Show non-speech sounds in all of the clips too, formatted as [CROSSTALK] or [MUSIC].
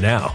now.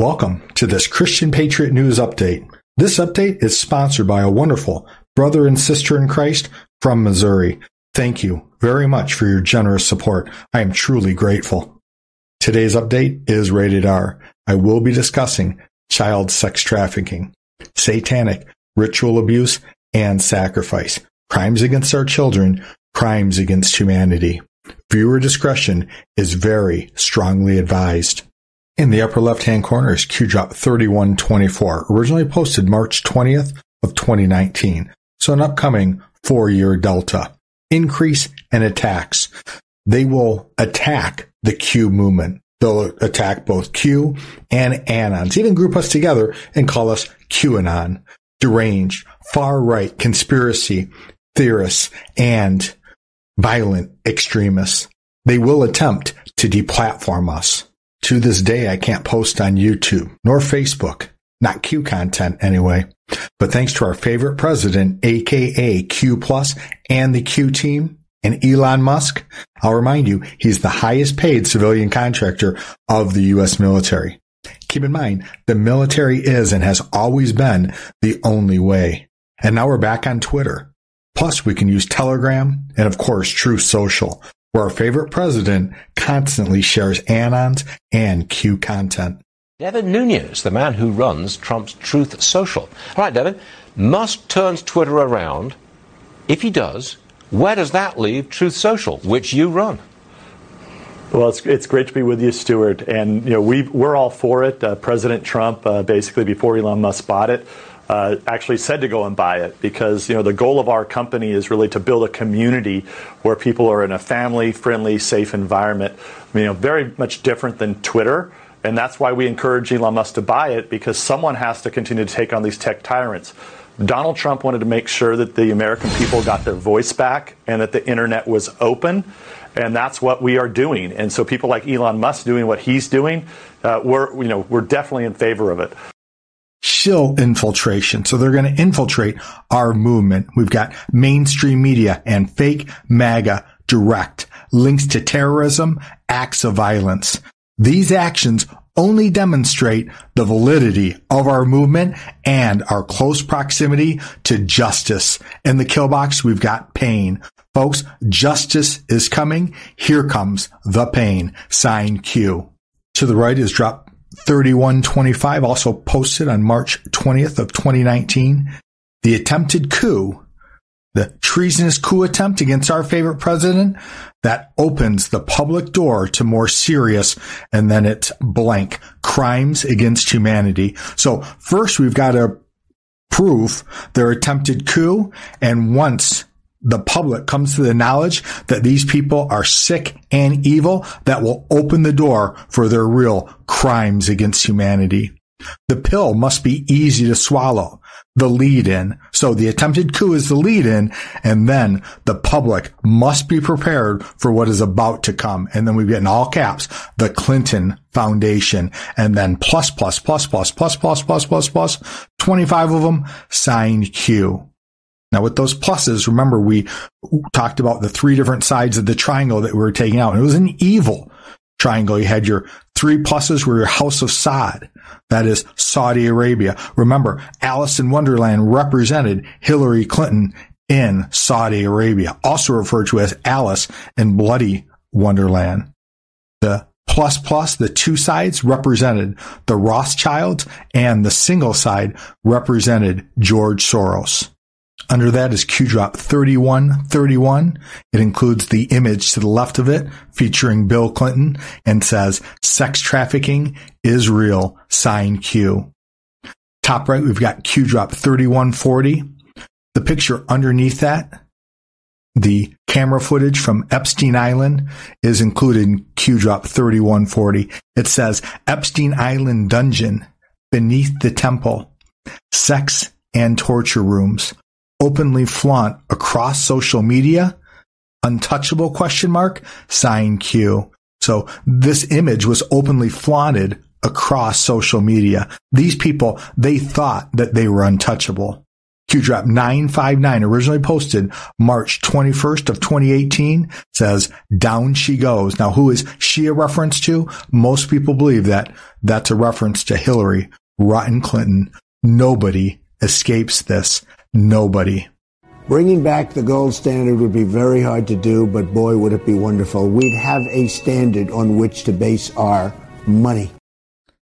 Welcome to this Christian Patriot News Update. This update is sponsored by a wonderful brother and sister in Christ from Missouri. Thank you very much for your generous support. I am truly grateful. Today's update is rated R. I will be discussing child sex trafficking, satanic ritual abuse, and sacrifice, crimes against our children, crimes against humanity. Viewer discretion is very strongly advised. In the upper left-hand corner is QDrop 3124, originally posted March 20th of 2019. So an upcoming four-year delta. Increase and attacks. They will attack the Q movement. They'll attack both Q and Anons, even group us together and call us QAnon, deranged, far right conspiracy theorists, and violent extremists. They will attempt to deplatform us. To this day, I can't post on YouTube nor Facebook, not Q content anyway. But thanks to our favorite president, aka Q plus and the Q team and Elon Musk, I'll remind you, he's the highest paid civilian contractor of the U.S. military. Keep in mind, the military is and has always been the only way. And now we're back on Twitter. Plus, we can use Telegram and, of course, Truth Social, where our favorite president constantly shares Anons and Q content. Devin Nunes, the man who runs Trump's Truth Social. All right, Devin, Musk turns Twitter around. If he does, where does that leave Truth Social, which you run? Well, it's, it's great to be with you, Stuart. And you know we we're all for it. Uh, President Trump, uh, basically before Elon Musk bought it, uh, actually said to go and buy it because you know the goal of our company is really to build a community where people are in a family-friendly, safe environment. You know, very much different than Twitter. And that's why we encourage Elon Musk to buy it because someone has to continue to take on these tech tyrants. Donald Trump wanted to make sure that the American people got their voice back and that the internet was open. And that's what we are doing. And so people like Elon Musk doing what he's doing, uh, we're, you know, we're definitely in favor of it. Shill infiltration. So they're going to infiltrate our movement. We've got mainstream media and fake MAGA direct links to terrorism, acts of violence. These actions only demonstrate the validity of our movement and our close proximity to justice. In the kill box, we've got pain. Folks, justice is coming. Here comes the pain. Sign Q. To the right is drop 3125, also posted on March 20th of 2019. The attempted coup the treasonous coup attempt against our favorite president that opens the public door to more serious and then it's blank crimes against humanity. So first we've got to prove their attempted coup. And once the public comes to the knowledge that these people are sick and evil, that will open the door for their real crimes against humanity. The pill must be easy to swallow. The lead in. So the attempted coup is the lead in, and then the public must be prepared for what is about to come. And then we get in all caps, the Clinton Foundation, and then plus, plus, plus, plus, plus, plus, plus, plus, plus, 25 of them signed Q. Now with those pluses, remember we talked about the three different sides of the triangle that we were taking out. It was an evil triangle. You had your three pluses were your house of Saud. That is Saudi Arabia. Remember, Alice in Wonderland represented Hillary Clinton in Saudi Arabia, also referred to as Alice in Bloody Wonderland. The plus plus, the two sides represented the Rothschilds and the single side represented George Soros. Under that is QDrop 3131. It includes the image to the left of it featuring Bill Clinton and says sex trafficking is real, sign Q. Top right, we've got Q drop 3140. The picture underneath that, the camera footage from Epstein Island is included in Q drop 3140. It says Epstein Island dungeon beneath the temple, sex and torture rooms openly flaunt across social media untouchable question mark sign q. So this image was openly flaunted across social media. These people they thought that they were untouchable. Q drop 959 originally posted march 21st of 2018 says down she goes. Now who is she a reference to? Most people believe that that's a reference to hillary rotten clinton. Nobody escapes this nobody Bringing back the gold standard would be very hard to do, but boy, would it be wonderful. We'd have a standard on which to base our money.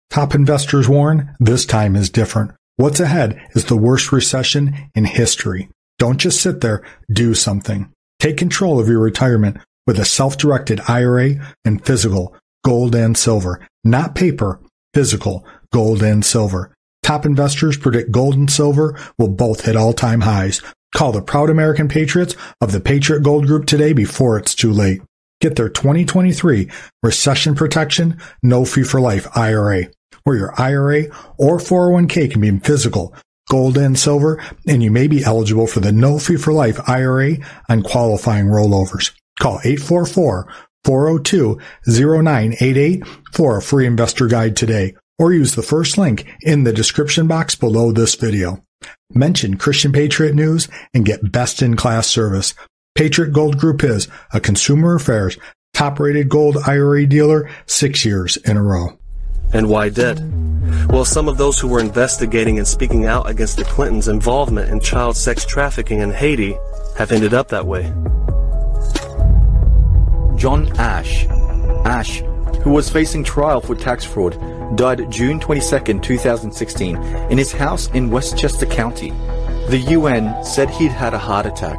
Top investors warn this time is different. What's ahead is the worst recession in history. Don't just sit there, do something. Take control of your retirement with a self-directed IRA and physical gold and silver, not paper, physical gold and silver. Top investors predict gold and silver will both hit all-time highs. Call the proud American patriots of the Patriot Gold Group today before it's too late. Get their 2023 recession protection, no fee for life IRA, where your IRA or 401k can be physical, gold and silver, and you may be eligible for the no fee for life IRA on qualifying rollovers. Call 844 402 0988 for a free investor guide today, or use the first link in the description box below this video. Mention Christian Patriot News and get best in class service. Patriot Gold Group is a consumer affairs top rated gold IRA dealer six years in a row. And why dead? Well, some of those who were investigating and speaking out against the Clintons' involvement in child sex trafficking in Haiti have ended up that way. John Ashe. Ashe, who was facing trial for tax fraud, died June 22, 2016, in his house in Westchester County. The UN said he'd had a heart attack,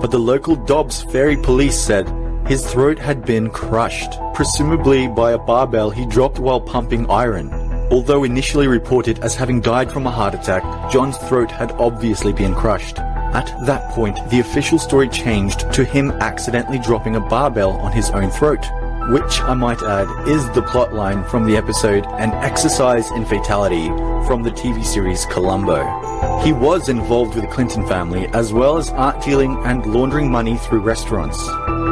but the local Dobbs Ferry police said his throat had been crushed, presumably by a barbell he dropped while pumping iron. Although initially reported as having died from a heart attack, John's throat had obviously been crushed. At that point, the official story changed to him accidentally dropping a barbell on his own throat which I might add is the plotline from the episode An Exercise in Fatality from the TV series Columbo. He was involved with the Clinton family as well as art dealing and laundering money through restaurants.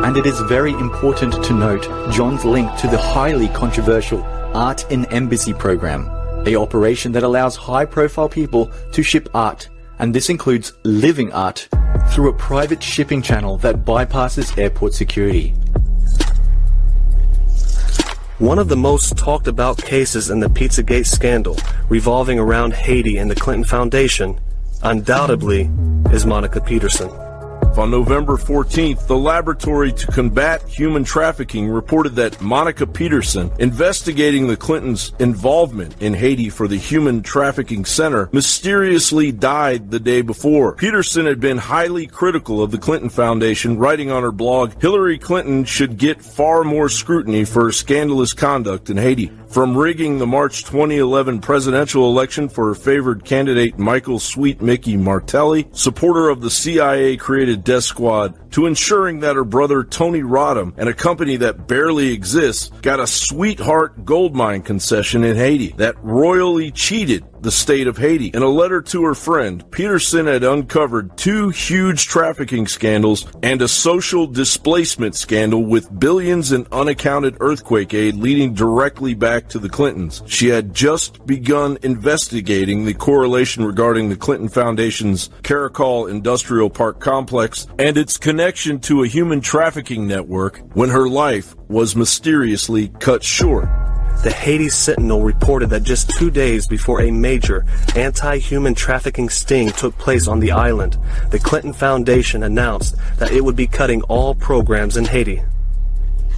And it is very important to note John's link to the highly controversial Art in Embassy program, a operation that allows high profile people to ship art, and this includes living art, through a private shipping channel that bypasses airport security. One of the most talked about cases in the Pizzagate scandal revolving around Haiti and the Clinton Foundation, undoubtedly, is Monica Petersen. On November 14th, the Laboratory to Combat Human Trafficking reported that Monica Petersen, investigating the Clintons' involvement in Haiti for the Human Trafficking Center, mysteriously died the day before. Petersen had been highly critical of the Clinton Foundation, writing on her blog, Hillary Clinton should get far more scrutiny for her scandalous conduct in Haiti. From rigging the March 2011 presidential election for favored candidate Michael Sweet Mickey Martelly, supporter of the CIA created death squad, to ensuring that her brother Tony Rodham and a company that barely exists got a sweetheart gold mine concession in Haiti that royally cheated the state of Haiti. In a letter to her friend, Petersen had uncovered two huge trafficking scandals and a social displacement scandal with billions in unaccounted earthquake aid leading directly back to the Clintons. She had just begun investigating the correlation regarding the Clinton Foundation's Caracol Industrial Park complex and its connection to a human trafficking network when her life was mysteriously cut short. The Haiti Sentinel reported that just two days before a major anti-human trafficking sting took place on the island, the Clinton Foundation announced that it would be cutting all programs in Haiti.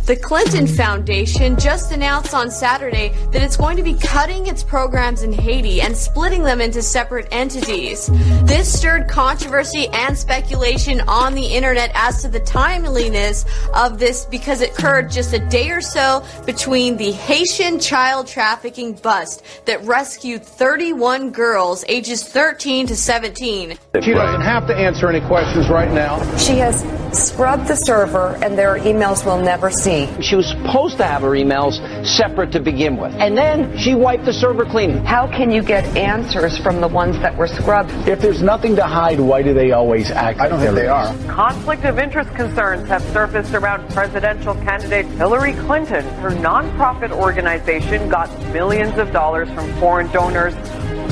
The Clinton Foundation just announced on Saturday that it's going to be cutting its programs in Haiti and splitting them into separate entities. This stirred controversy and speculation on the internet as to the timeliness of this because it occurred just a day or so between the Haitian child trafficking bust that rescued 31 girls ages 13 to 17. She doesn't have to answer any questions right now. She has scrubbed the server and their emails will never see. She was supposed to have her emails separate to begin with. And then she wiped the server clean. How can you get answers from the ones that were scrubbed? If there's nothing to hide, why do they always act? I don't think they are. Conflict of interest concerns have surfaced around presidential candidate Hillary Clinton. Her nonprofit organization got millions of dollars from foreign donors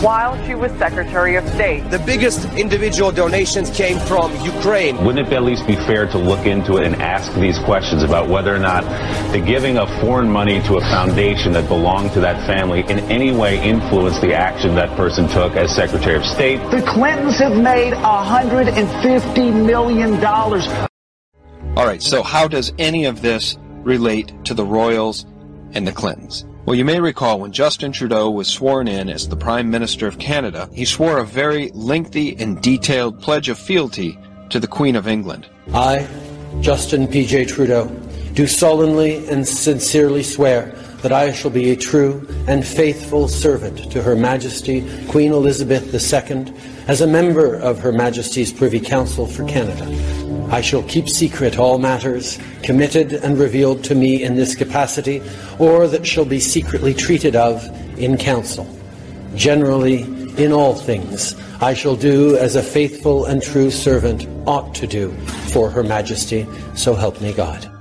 while she was Secretary of State. The biggest individual donations came from Ukraine. Wouldn't it at least be fair to look into it and ask these questions about whether or not the giving of foreign money to a foundation that belonged to that family in any way influenced the action that person took as Secretary of State? The Clintons have made $150 million. All right, so how does any of this relate to the Royals and the Clintons? Well, you may recall when Justin Trudeau was sworn in as the Prime Minister of Canada, he swore a very lengthy and detailed pledge of fealty to the Queen of England. I, Justin P.J. Trudeau, do solemnly and sincerely swear that I shall be a true and faithful servant to Her Majesty Queen Elizabeth II as a member of Her Majesty's Privy Council for Canada. I shall keep secret all matters committed and revealed to me in this capacity, or that shall be secretly treated of in council. Generally, in all things, I shall do as a faithful and true servant ought to do for Her Majesty, so help me God.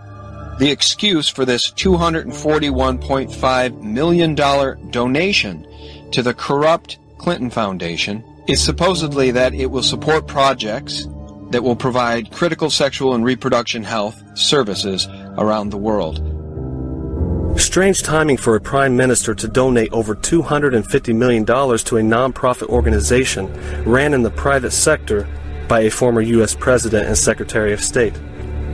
The excuse for this $241.5 million donation to the corrupt Clinton Foundation is supposedly that it will support projects that will provide critical sexual and reproduction health services around the world. Strange timing for a prime minister to donate over $250 million to a nonprofit organization ran in the private sector by a former U.S. president and secretary of state,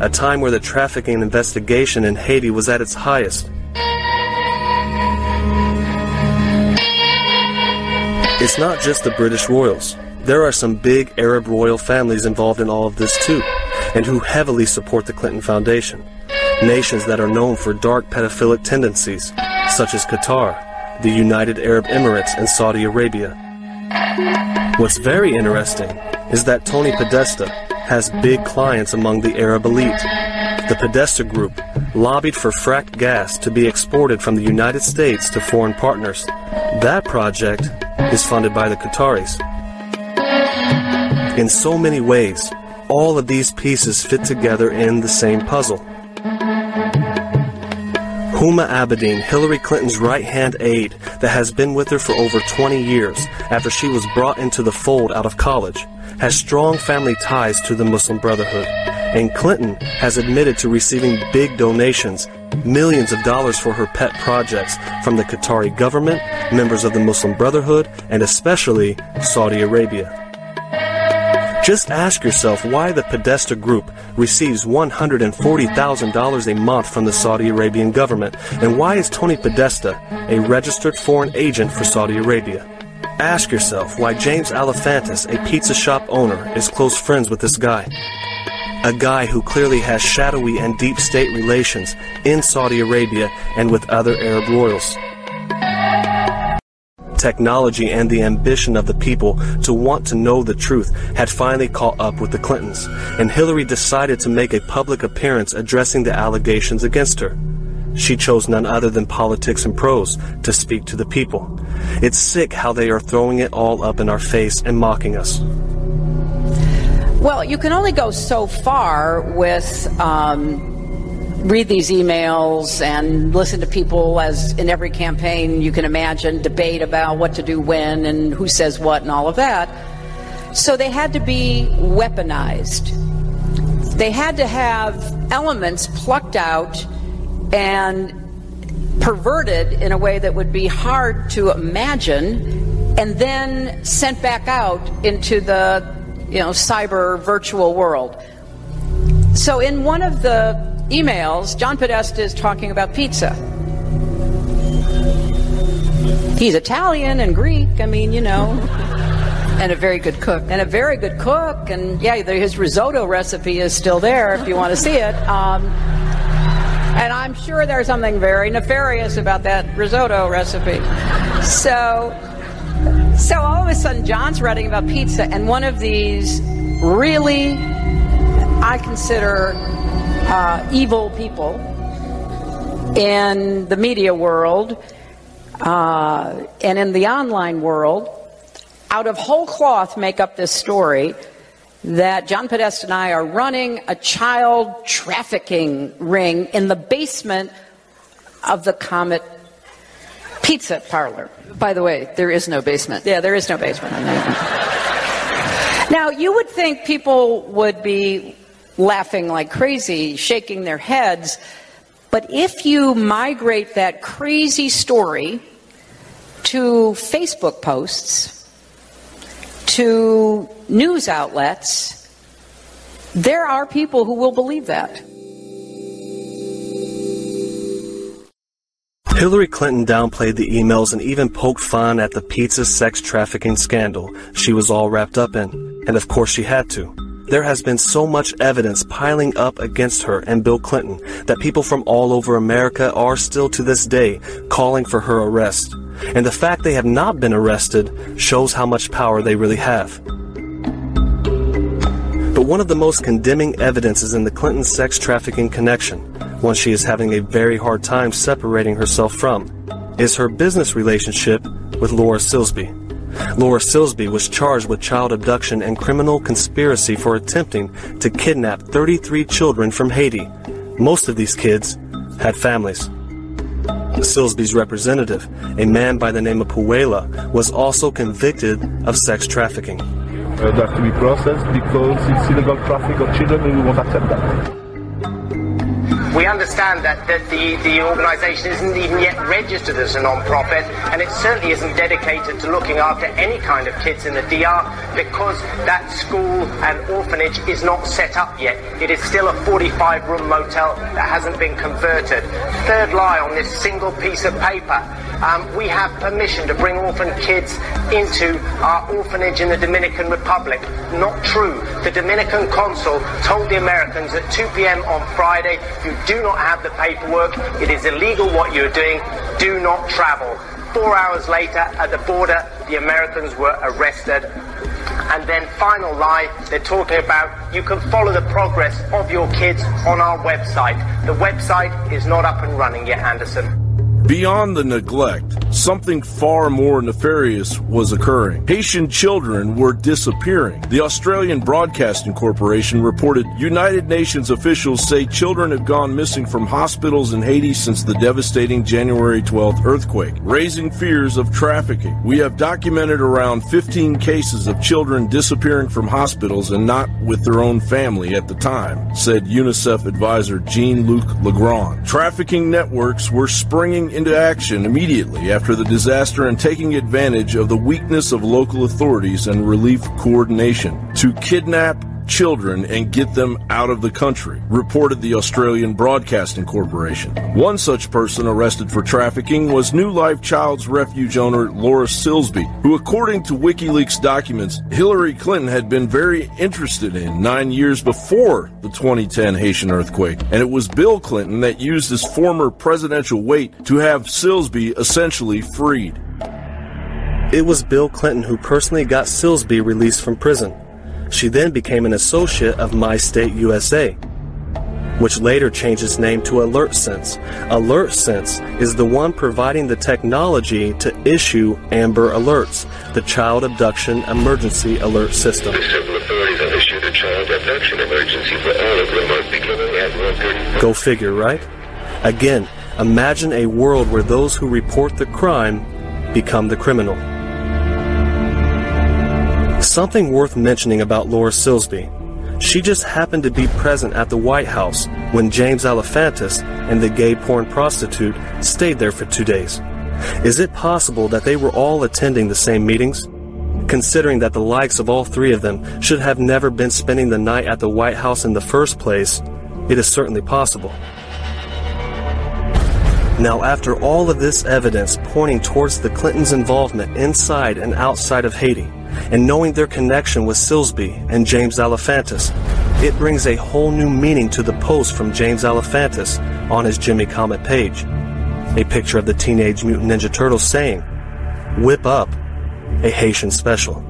a time where the trafficking investigation in Haiti was at its highest. It's not just the British royals. There are some big Arab royal families involved in all of this too, and who heavily support the Clinton Foundation. Nations that are known for dark pedophilic tendencies, such as Qatar, the United Arab Emirates, and Saudi Arabia. What's very interesting is that Tony Podesta has big clients among the Arab elite. The Podesta Group lobbied for fracked gas to be exported from the United States to foreign partners. That project is funded by the Qataris. In so many ways, all of these pieces fit together in the same puzzle. Huma Abedin, Hillary Clinton's right hand aide that has been with her for over 20 years after she was brought into the fold out of college, has strong family ties to the Muslim Brotherhood. And Clinton has admitted to receiving big donations, millions of dollars for her pet projects from the Qatari government, members of the Muslim Brotherhood, and especially Saudi Arabia. Just ask yourself why the Podesta Group receives $140,000 a month from the Saudi Arabian government, and why is Tony Podesta a registered foreign agent for Saudi Arabia? Ask yourself why James Alefantis, a pizza shop owner, is close friends with this guy. A guy who clearly has shadowy and deep state relations in Saudi Arabia and with other Arab royals technology and the ambition of the people to want to know the truth had finally caught up with the Clintons, and Hillary decided to make a public appearance addressing the allegations against her. She chose none other than politics and prose to speak to the people. It's sick how they are throwing it all up in our face and mocking us. Well, you can only go so far with um, read these emails and listen to people as in every campaign you can imagine debate about what to do when and who says what and all of that. So they had to be weaponized. They had to have elements plucked out and perverted in a way that would be hard to imagine and then sent back out into the you know cyber virtual world. So in one of the emails, John Podesta is talking about pizza. He's Italian and Greek. I mean, you know. [LAUGHS] And a very good cook. And a very good cook. And yeah, his risotto recipe is still there if you want to see it. Um, and I'm sure there's something very nefarious about that risotto recipe. So, so all of a sudden, John's writing about pizza, and one of these really, I consider uh, evil people in the media world uh, and in the online world, out of whole cloth, make up this story that John Podesta and I are running a child trafficking ring in the basement of the Comet Pizza Parlor. By the way, there is no basement. Yeah, there is no basement. now, you would think people would be laughing like crazy, shaking their heads, but if you migrate that crazy story to Facebook posts, to news outlets, there are people who will believe that. Hillary Clinton downplayed the emails and even poked fun at the pizza sex trafficking scandal she was all wrapped up in. And of course she had to. There has been so much evidence piling up against her and Bill Clinton that people from all over America are still to this day calling for her arrest. And the fact they have not been arrested shows how much power they really have. But one of the most condemning evidences in the Clinton sex trafficking connection, one she is having a very hard time separating herself from, is her business relationship with Laura Silsby. Laura Silsby was charged with child abduction and criminal conspiracy for attempting to kidnap 33 children from Haiti. Most of these kids had families. Silsby's representative, a man by the name of Puello, was also convicted of sex trafficking. Uh, have to be processed because it's illegal traffic of children and we won't accept that. We understand that, that the, the organisation isn't even yet registered as a non-profit and it certainly isn't dedicated to looking after any kind of kids in the DR because that school and orphanage is not set up yet. It is still a 45-room motel that hasn't been converted. Third lie on this single piece of paper. Um, we have permission to bring orphan kids into our orphanage in the Dominican Republic. Not true. The Dominican consul told the Americans at 2 p.m. on Friday, you do not have the paperwork, it is illegal what you're doing, do not travel. Four hours later, at the border, the Americans were arrested. And then, final lie, they're talking about you can follow the progress of your kids on our website. The website is not up and running yet, Anderson. Beyond the neglect, something far more nefarious was occurring. Haitian children were disappearing. The Australian Broadcasting Corporation reported United Nations officials say children have gone missing from hospitals in Haiti since the devastating January 12th earthquake, raising fears of trafficking. We have documented around 15 cases of children disappearing from hospitals and not with their own family at the time, said UNICEF advisor Jean-Luc Legrand. Trafficking networks were springing into action immediately after the disaster and taking advantage of the weakness of local authorities and relief coordination to kidnap children and get them out of the country, reported the Australian Broadcasting Corporation. One such person arrested for trafficking was New Life Child's Refuge owner Laura Silsby, who, according to WikiLeaks documents, Hillary Clinton had been very interested in nine years before the 2010 Haitian earthquake. And it was Bill Clinton that used his former presidential weight to have Silsby essentially freed. It was Bill Clinton who personally got Silsby released from prison. She then became an associate of My State USA, which later changed its name to AlertSense. AlertSense is the one providing the technology to issue Amber Alerts, the Child Abduction Emergency Alert System. Go figure, right? Again, imagine a world where those who report the crime become the criminal. Something worth mentioning about Laura Silsby. She just happened to be present at the White House when James Alefantis and the gay porn prostitute stayed there for two days. Is it possible that they were all attending the same meetings? Considering that the likes of all three of them should have never been spending the night at the White House in the first place, it is certainly possible. Now, after all of this evidence pointing towards the Clintons' involvement inside and outside of Haiti, and knowing their connection with Silsby and James Alefantis, it brings a whole new meaning to the post from James Alefantis on his Jimmy Comet page. A picture of the Teenage Mutant Ninja Turtles saying, Whip up a Haitian special.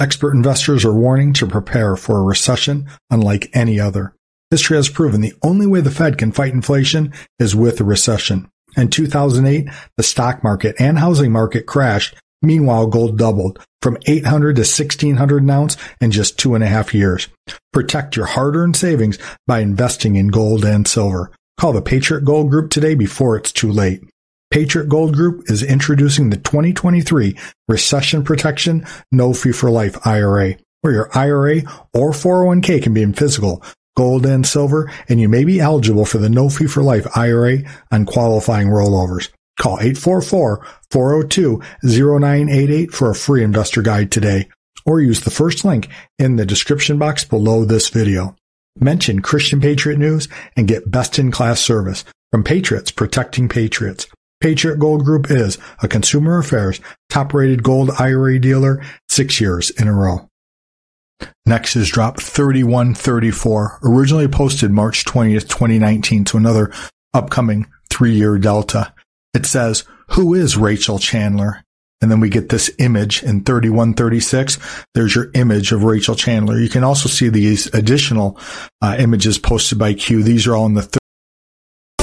Expert investors are warning to prepare for a recession unlike any other. History has proven the only way the Fed can fight inflation is with a recession. In 2008, the stock market and housing market crashed. Meanwhile, gold doubled from 800 to 1600 an ounce in just two and a half years. Protect your hard-earned savings by investing in gold and silver. Call the Patriot Gold Group today before it's too late. Patriot Gold Group is introducing the 2023 Recession Protection No Fee for Life IRA, where your IRA or 401k can be in physical, gold and silver, and you may be eligible for the No Fee for Life IRA on qualifying rollovers. Call 844-402-0988 for a free investor guide today, or use the first link in the description box below this video. Mention Christian Patriot News and get best-in-class service from Patriots Protecting Patriots. Patriot Gold Group is a Consumer Affairs top-rated gold IRA dealer six years in a row. Next is drop 3134, originally posted March 20th, 2019 to another upcoming three-year delta. It says, who is Rachel Chandler? And then we get this image in 3136. There's your image of Rachel Chandler. You can also see these additional uh, images posted by Q. These are all in the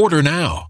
Order now.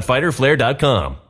www.fighterflare.com.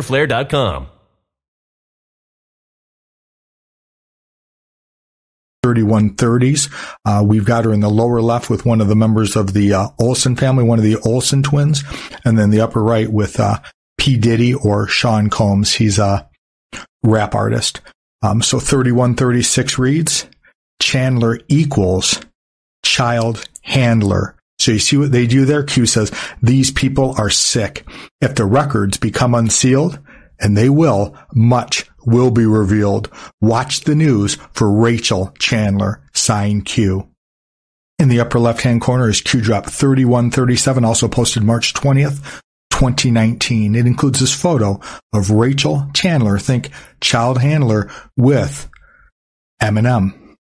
fighterflare.com. 3130s. Uh, we've got her in the lower left with one of the members of the uh, Olsen family, one of the Olsen twins, and then the upper right with uh, P. Diddy or Sean Combs. He's a rap artist. Um, so 3136 reads Chandler equals child handler. So you see what they do there? Q says, these people are sick. If the records become unsealed, and they will, much will be revealed. Watch the news for Rachel Chandler, sign Q. In the upper left hand corner is Q drop 3137, also posted March 20th, 2019. It includes this photo of Rachel Chandler, think child handler with Eminem.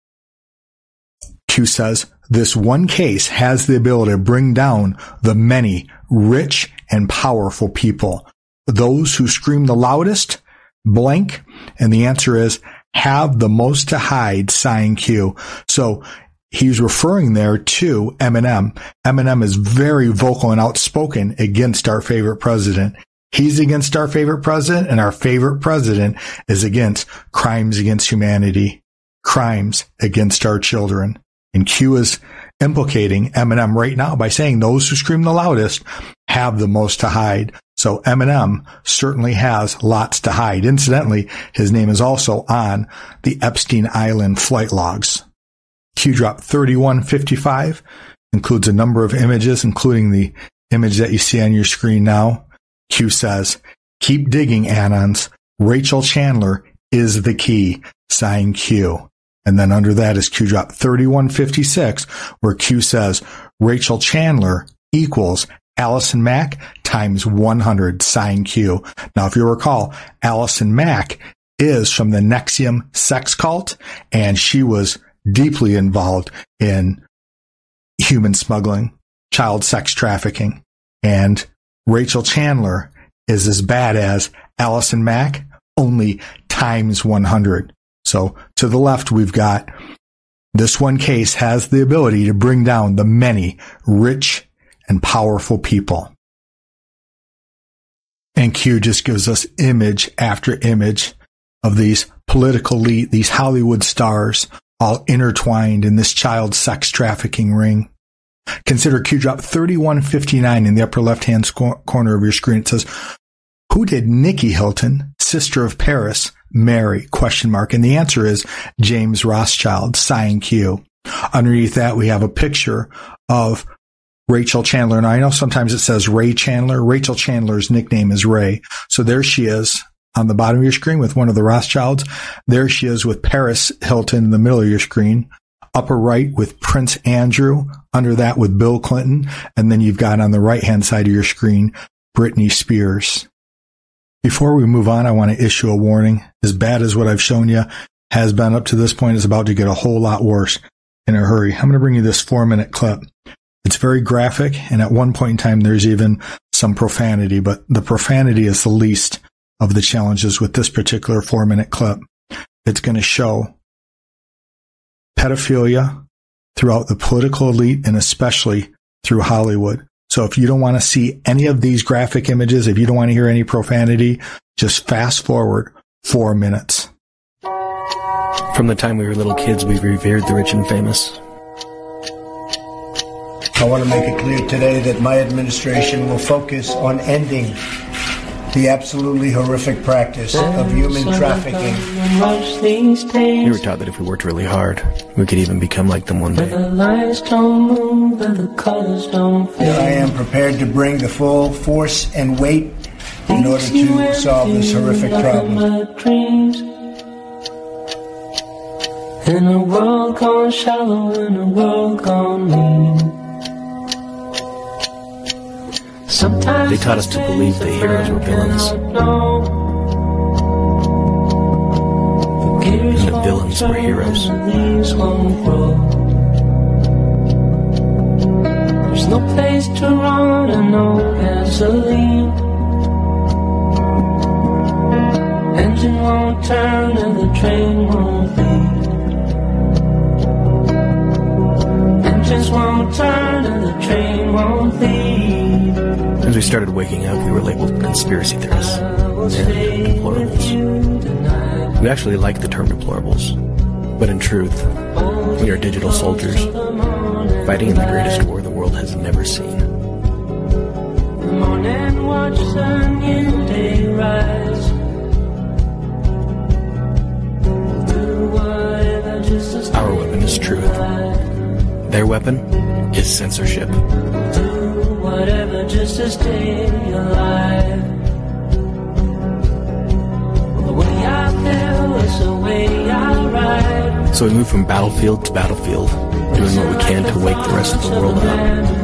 Q says, this one case has the ability to bring down the many rich and powerful people. Those who scream the loudest, blank, and the answer is have the most to hide, sign Q. So he's referring there to Eminem. Eminem is very vocal and outspoken against our favorite president. He's against our favorite president and our favorite president is against crimes against humanity, crimes against our children. And Q is implicating Eminem right now by saying those who scream the loudest have the most to hide. So Eminem certainly has lots to hide. Incidentally, his name is also on the Epstein Island flight logs. Q drop 3155 includes a number of images, including the image that you see on your screen now. Q says, keep digging, Anons. Rachel Chandler is the key. Sign Q. And then under that is Q drop 3156, where Q says Rachel Chandler equals Allison Mack times 100 sign Q. Now, if you recall, Allison Mack is from the NXIVM sex cult, and she was deeply involved in human smuggling, child sex trafficking. And Rachel Chandler is as bad as Allison Mack, only times 100. So to the left, we've got this one case has the ability to bring down the many rich and powerful people. And Q just gives us image after image of these political elite, these Hollywood stars, all intertwined in this child sex trafficking ring. Consider Q drop 3159 in the upper left hand corner of your screen. It says, who did Nicky Hilton, sister of Paris, marry? Question mark. And the answer is James Rothschild, sign Q. Underneath that, we have a picture of Rachel Chandler. And I know sometimes it says Ray Chandler. Rachel Chandler's nickname is Ray. So there she is on the bottom of your screen with one of the Rothschilds. There she is with Paris Hilton in the middle of your screen. Upper right with Prince Andrew. Under that with Bill Clinton. And then you've got on the right hand side of your screen, Britney Spears. Before we move on, I want to issue a warning. As bad as what I've shown you has been up to this point, it's about to get a whole lot worse in a hurry. I'm going to bring you this four minute clip. It's very graphic, and at one point in time, there's even some profanity, but the profanity is the least of the challenges with this particular four minute clip. It's going to show pedophilia throughout the political elite and especially through Hollywood. So if you don't want to see any of these graphic images, if you don't want to hear any profanity, just fast forward four minutes. From the time we were little kids, we revered the rich and famous. I want to make it clear today that my administration will focus on ending the absolutely horrific practice of human trafficking. We were taught that if we worked really hard, we could even become like them one day. I am prepared to bring the full force and weight in order to solve this horrific problem. In a world gone shallow, in a world gone mean. Sometimes They taught us to believe the heroes were villains. And the villains were heroes. There's no place to run and no gasoline. Engine won't turn and the train won't leave. Engines won't turn and the train won't leave. As we started waking up, we were labeled conspiracy theorists and deplorables. We actually like the term deplorables, but in truth, We are digital soldiers, fighting in the greatest war the world has never seen. On and watch the new day rise. Do whatever just to stay Our weapon is truth. Their weapon is censorship. Do whatever just to stay alive. The way out there was the way I ride. So we move from battlefield to battlefield, doing what we can to wake the rest of the world up.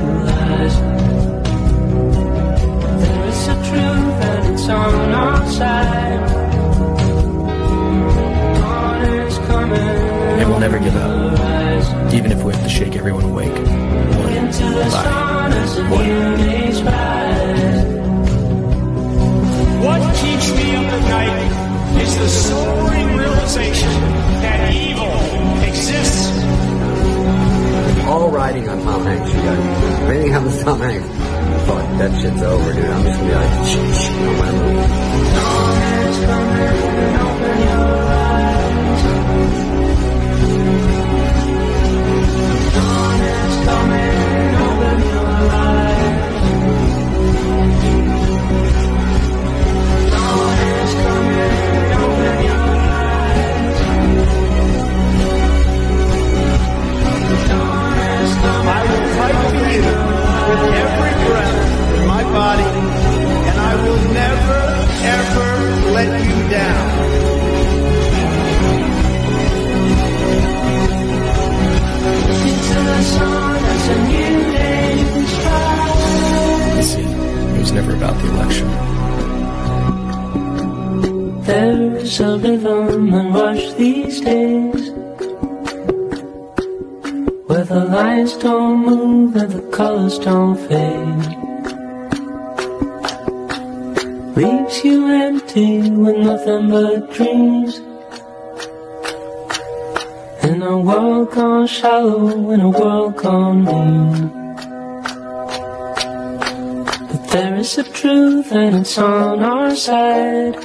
There is a truth and it's on our side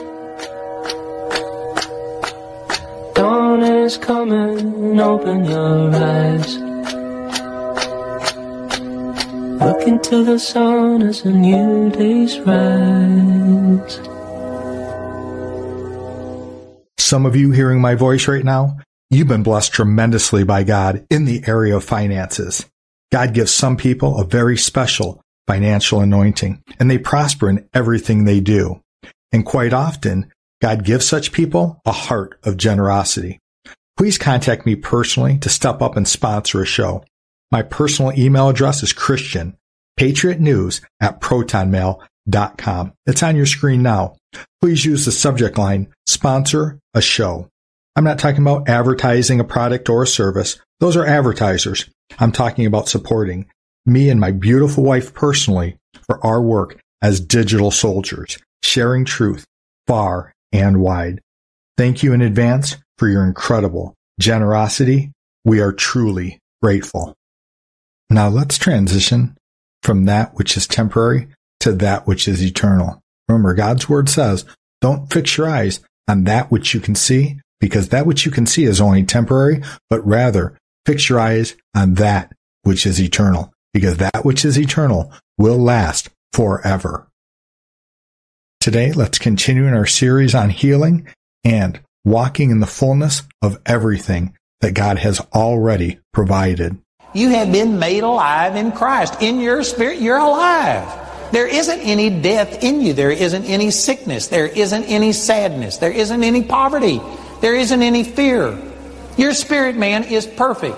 Dawn is coming, open your eyes. Look into the sun as a new day's rise. Some of you hearing my voice right now, you've been blessed tremendously by God in the area of finances. God gives some people a very special financial anointing and they prosper in everything they do. And quite often, God gives such people a heart of generosity. Please contact me personally to step up and sponsor a show. My personal email address is Christian, Patriot News at protonmail.com. It's on your screen now. Please use the subject line, sponsor a show. I'm not talking about advertising a product or a service. Those are advertisers. I'm talking about supporting me and my beautiful wife personally for our work as digital soldiers, sharing truth far and wide. Thank you in advance for your incredible generosity. We are truly grateful. Now let's transition from that which is temporary to that which is eternal. Remember, God's word says, don't fix your eyes on that which you can see, because that which you can see is only temporary, but rather fix your eyes on that which is eternal, because that which is eternal will last forever. Today, let's continue in our series on healing and walking in the fullness of everything that God has already provided. You have been made alive in Christ. In your spirit, you're alive. There isn't any death in you. There isn't any sickness. There isn't any sadness. There isn't any poverty. There isn't any fear. Your spirit man is perfect.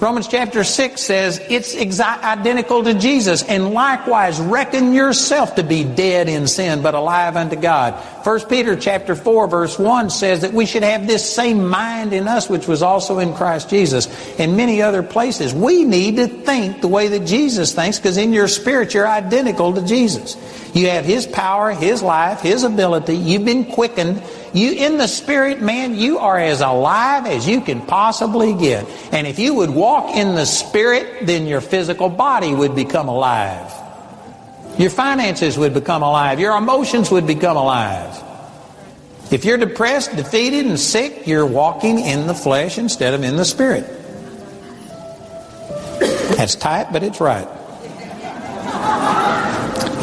Romans chapter 6 says it's identical to Jesus. And likewise, reckon yourself to be dead in sin, but alive unto God. 1 Peter chapter 4 verse 1 says that we should have this same mind in us which was also in Christ Jesus. And many other places. We need to think the way that Jesus thinks because in your spirit you're identical to Jesus. You have His power, His life, His ability. You've been quickened. You, in the spirit, man, you are as alive as you can possibly get. And if you would walk in the spirit, then your physical body would become alive. Your finances would become alive. Your emotions would become alive. If you're depressed, defeated, and sick, you're walking in the flesh instead of in the spirit. That's tight, but it's right.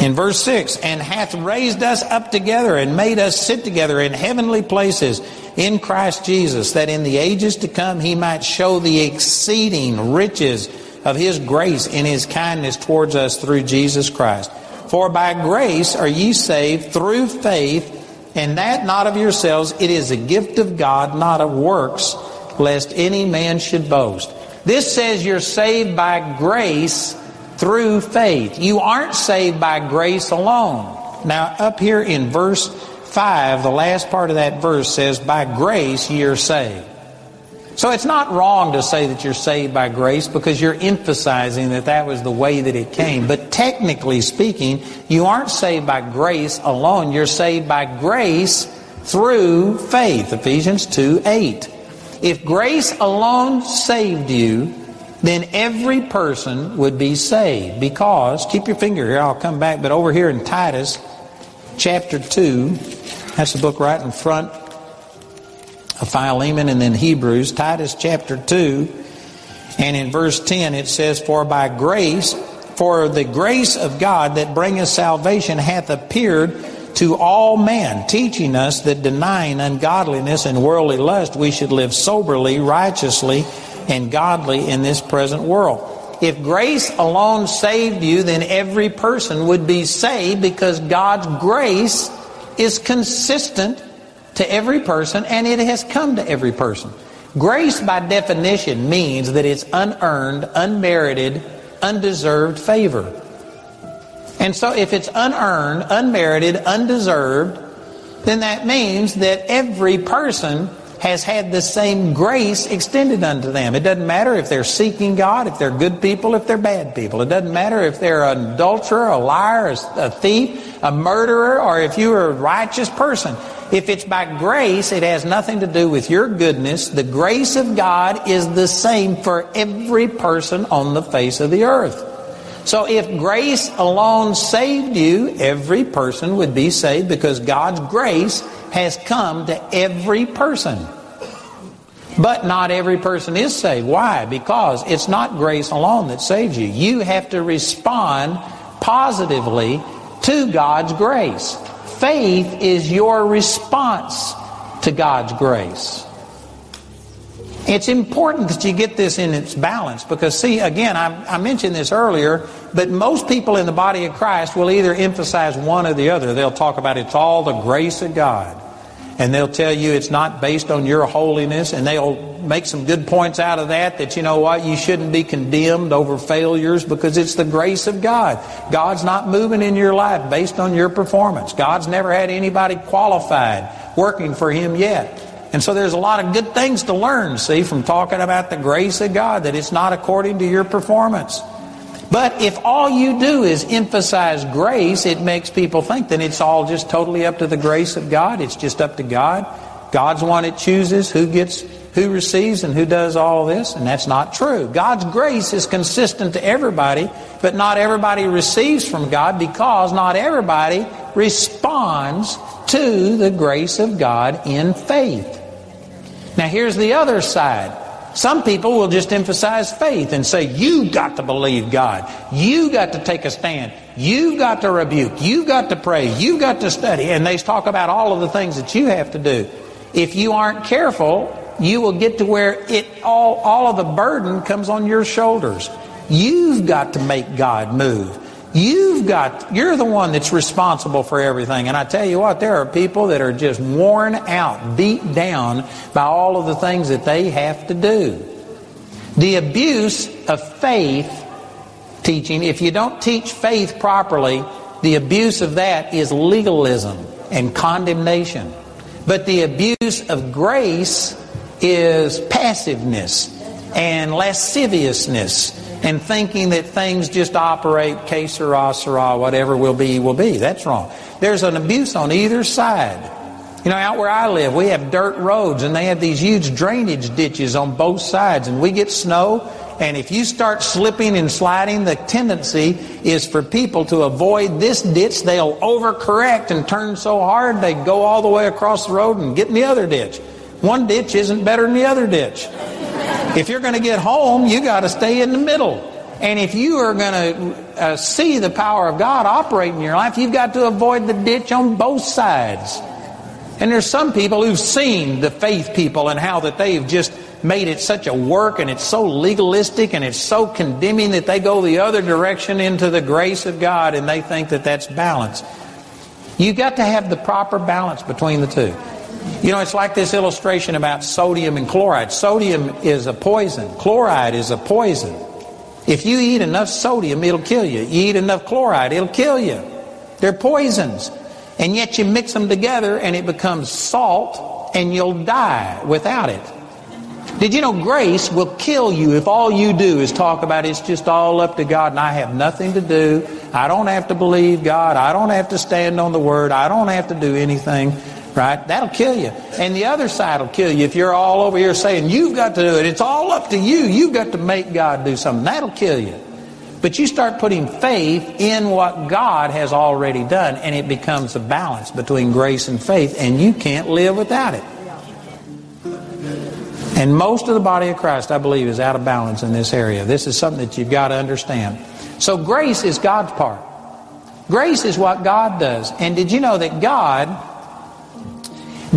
In verse 6, and hath raised us up together and made us sit together in heavenly places in Christ Jesus, that in the ages to come he might show the exceeding riches of his grace in his kindness towards us through Jesus Christ. For by grace are ye saved through faith, and that not of yourselves, it is a gift of God, not of works, lest any man should boast. This says you're saved by grace through faith. You aren't saved by grace alone. Now, up here in verse 5, the last part of that verse says, By grace you're saved. So it's not wrong to say that you're saved by grace because you're emphasizing that that was the way that it came. But technically speaking, you aren't saved by grace alone. You're saved by grace through faith. Ephesians 2 8. If grace alone saved you, then every person would be saved. Because, keep your finger here, I'll come back, but over here in Titus chapter 2, that's the book right in front of Philemon and then Hebrews, Titus chapter 2, and in verse 10 it says, For by grace, for the grace of God that bringeth salvation hath appeared to all men, teaching us that denying ungodliness and worldly lust, we should live soberly, righteously, and godly in this present world. If grace alone saved you, then every person would be saved because God's grace is consistent to every person and it has come to every person. Grace, by definition, means that it's unearned, unmerited, undeserved favor. And so if it's unearned, unmerited, undeserved, then that means that every person has had the same grace extended unto them. It doesn't matter if they're seeking God, if they're good people, if they're bad people. It doesn't matter if they're an adulterer, a liar, a thief, a murderer, or if you're a righteous person. If it's by grace, it has nothing to do with your goodness. The grace of God is the same for every person on the face of the earth. So if grace alone saved you, every person would be saved because God's grace has come to every person. But not every person is saved. Why? Because it's not grace alone that saves you. You have to respond positively to God's grace. Faith is your response to God's grace. It's important that you get this in its balance because, see, again, I, I, mentioned this earlier, but most people in the body of Christ will either emphasize one or the other. They'll talk about it's all the grace of God. And they'll tell you it's not based on your holiness, and they'll make some good points out of that, that you know what, you shouldn't be condemned over failures because it's the grace of God. God's not moving in your life based on your performance. God's never had anybody qualified working for Him yet. And so there's a lot of good things to learn, see, from talking about the grace of God, that it's not according to your performance. But if all you do is emphasize grace, it makes people think that it's all just totally up to the grace of God. It's just up to God. God's one that chooses who gets, who receives and who does all this, and that's not true. God's grace is consistent to everybody, but not everybody receives from God because not everybody responds to the grace of God in faith. Now, here's the other side. Some people will just emphasize faith and say, You've got to believe God. You've got to take a stand. You've got to rebuke. You've got to pray. You've got to study. And they talk about all of the things that you have to do. If you aren't careful, you will get to where it all, all of the burden comes on your shoulders. You've got to make God move. You've got, you're the one that's responsible for everything. And I tell you what, there are people that are just worn out, beat down by all of the things that they have to do. The abuse of faith teaching, if you don't teach faith properly, the abuse of that is legalism and condemnation. But the abuse of grace is passiveness and lasciviousness and thinking that things just operate, que sera, sera, whatever will be, will be. That's wrong. There's an abuse on either side. You know, out where I live, we have dirt roads and they have these huge drainage ditches on both sides. And we get snow And if you start slipping and sliding, the tendency is for people to avoid this ditch. They'll overcorrect and turn so hard they go all the way across the road and get in the other ditch. One ditch isn't better than the other ditch. If you're going to get home, you got to stay in the middle. And if you are going to uh, see the power of God operate in your life, you've got to avoid the ditch on both sides. And there's some people who've seen the faith people and how that they've just made it such a work and it's so legalistic and it's so condemning that they go the other direction into the grace of God and they think that that's balance. You've got to have the proper balance between the two. You know, it's like this illustration about sodium and chloride. Sodium is a poison, chloride is a poison. If you eat enough sodium, it'll kill you. You eat enough chloride, it'll kill you. They're poisons. And yet you mix them together and it becomes salt and you'll die without it. Did you know grace will kill you if all you do is talk about it's just all up to God and I have nothing to do. I don't have to believe God. I don't have to stand on the word. I don't have to do anything. Right? That'll kill you. And the other side will kill you if you're all over here saying, You've got to do it. It's all up to you. You've got to make God do something. That'll kill you. But you start putting faith in what God has already done, and it becomes a balance between grace and faith, and you can't live without it. And most of the body of Christ, I believe, is out of balance in this area. This is something that you've got to understand. So, grace is God's part. Grace is what God does. And did you know that God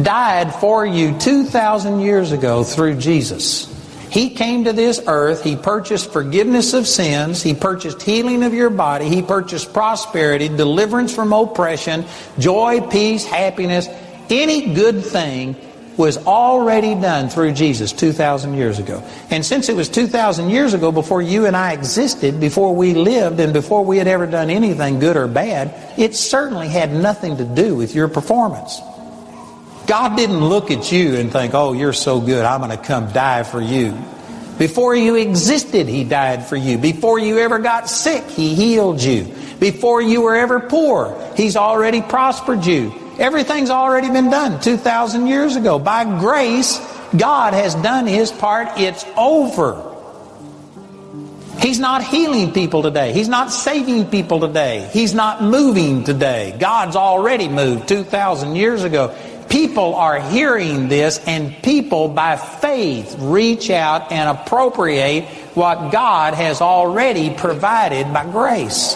died for you 2,000 years ago through Jesus. He came to this earth. He purchased forgiveness of sins. He purchased healing of your body. He purchased prosperity, deliverance from oppression, joy, peace, happiness. Any good thing was already done through Jesus 2,000 years ago. And since it was 2,000 years ago, before you and I existed, before we lived, and before we had ever done anything good or bad, it certainly had nothing to do with your performance. God didn't look at you and think, oh, you're so good, I'm going to come die for you. Before you existed, He died for you. Before you ever got sick, He healed you. Before you were ever poor, He's already prospered you. Everything's already been done 2,000 years ago. By grace, God has done His part. It's over. He's not healing people today. He's not saving people today. He's not moving today. God's already moved 2,000 years ago people are hearing this and people by faith reach out and appropriate what God has already provided by grace.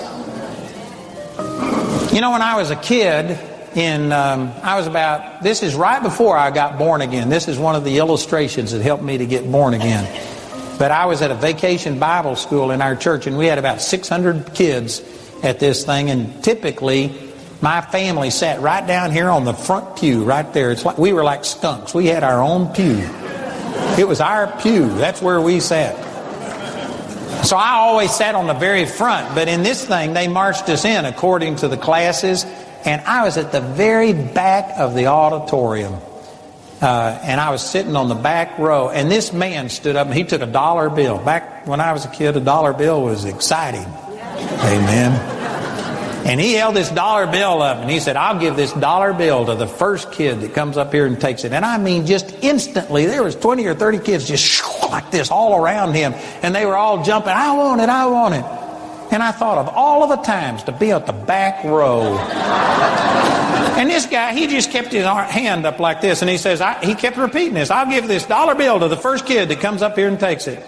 You know, when I was a kid, in um, I was about this is right before I got born again. This is one of the illustrations that helped me to get born again. But I was at a vacation Bible school in our church, and we had about 600 kids at this thing, and typically my family sat right down here on the front pew, right there. It's like we were like skunks. We had our own pew. It was our pew. That's where we sat. So I always sat on the very front, but in this thing, they marched us in according to the classes, and I was at the very back of the auditorium. Uh, and I was sitting on the back row, and this man stood up and he took a dollar bill. Back when I was a kid, a dollar bill was exciting. Amen. And he held this dollar bill up and he said, I'll give this dollar bill to the first kid that comes up here and takes it. And I mean, just instantly, there was 20 or 30 kids just like this all around him. And they were all jumping, I want it, I want it. And I thought of all of the times to be at the back row. and this guy, he just kept his hand up like this. And he says, he kept repeating this, I'll give this dollar bill to the first kid that comes up here and takes it.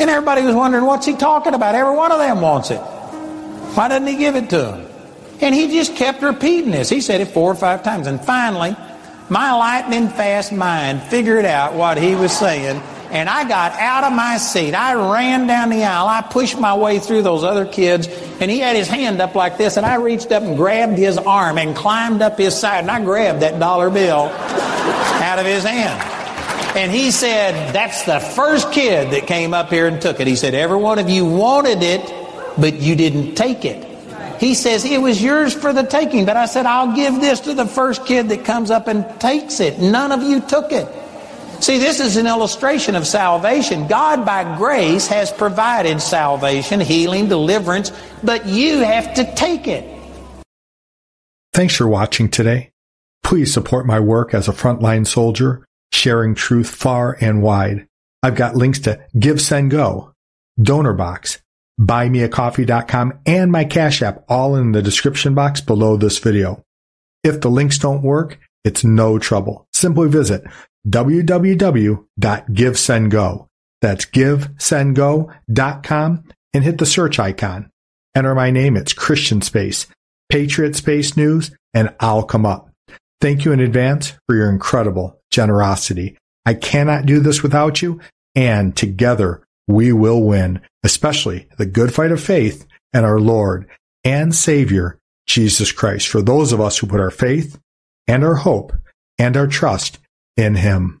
And everybody was wondering, what's he talking about? Every one of them wants it. Why doesn't he give it to him? And he just kept repeating this. He said it four or five times. And finally, my lightning fast mind figured out what he was saying. And I got out of my seat. I ran down the aisle. I pushed my way through those other kids. And he had his hand up like this. And I reached up and grabbed his arm and climbed up his side. And I grabbed that dollar bill out of his hand. And he said, That's the first kid that came up here and took it. He said, Every one of you wanted it but you didn't take it. He says, It was yours for the taking. But I said, I'll give this to the first kid that comes up and takes it. None of you took it. See, this is an illustration of salvation. God, by grace, has provided salvation, healing, deliverance, but you have to take it. Thanks for watching today. Please support my work as a frontline soldier, sharing truth far and wide. I've got links to Give, Send, Go donor box, buymeacoffee.com, and my Cash App all in the description box below this video. If the links don't work, it's no trouble. Simply visit www.givesendgo. That's givesendgo.com and hit the search icon. Enter my name. It's Christian Space, Patriot Space News, and I'll come up. Thank you in advance for your incredible generosity. I cannot do this without you, and together we will win, especially the good fight of faith and our Lord and Savior, Jesus Christ, for those of us who put our faith and our hope and our trust in Him.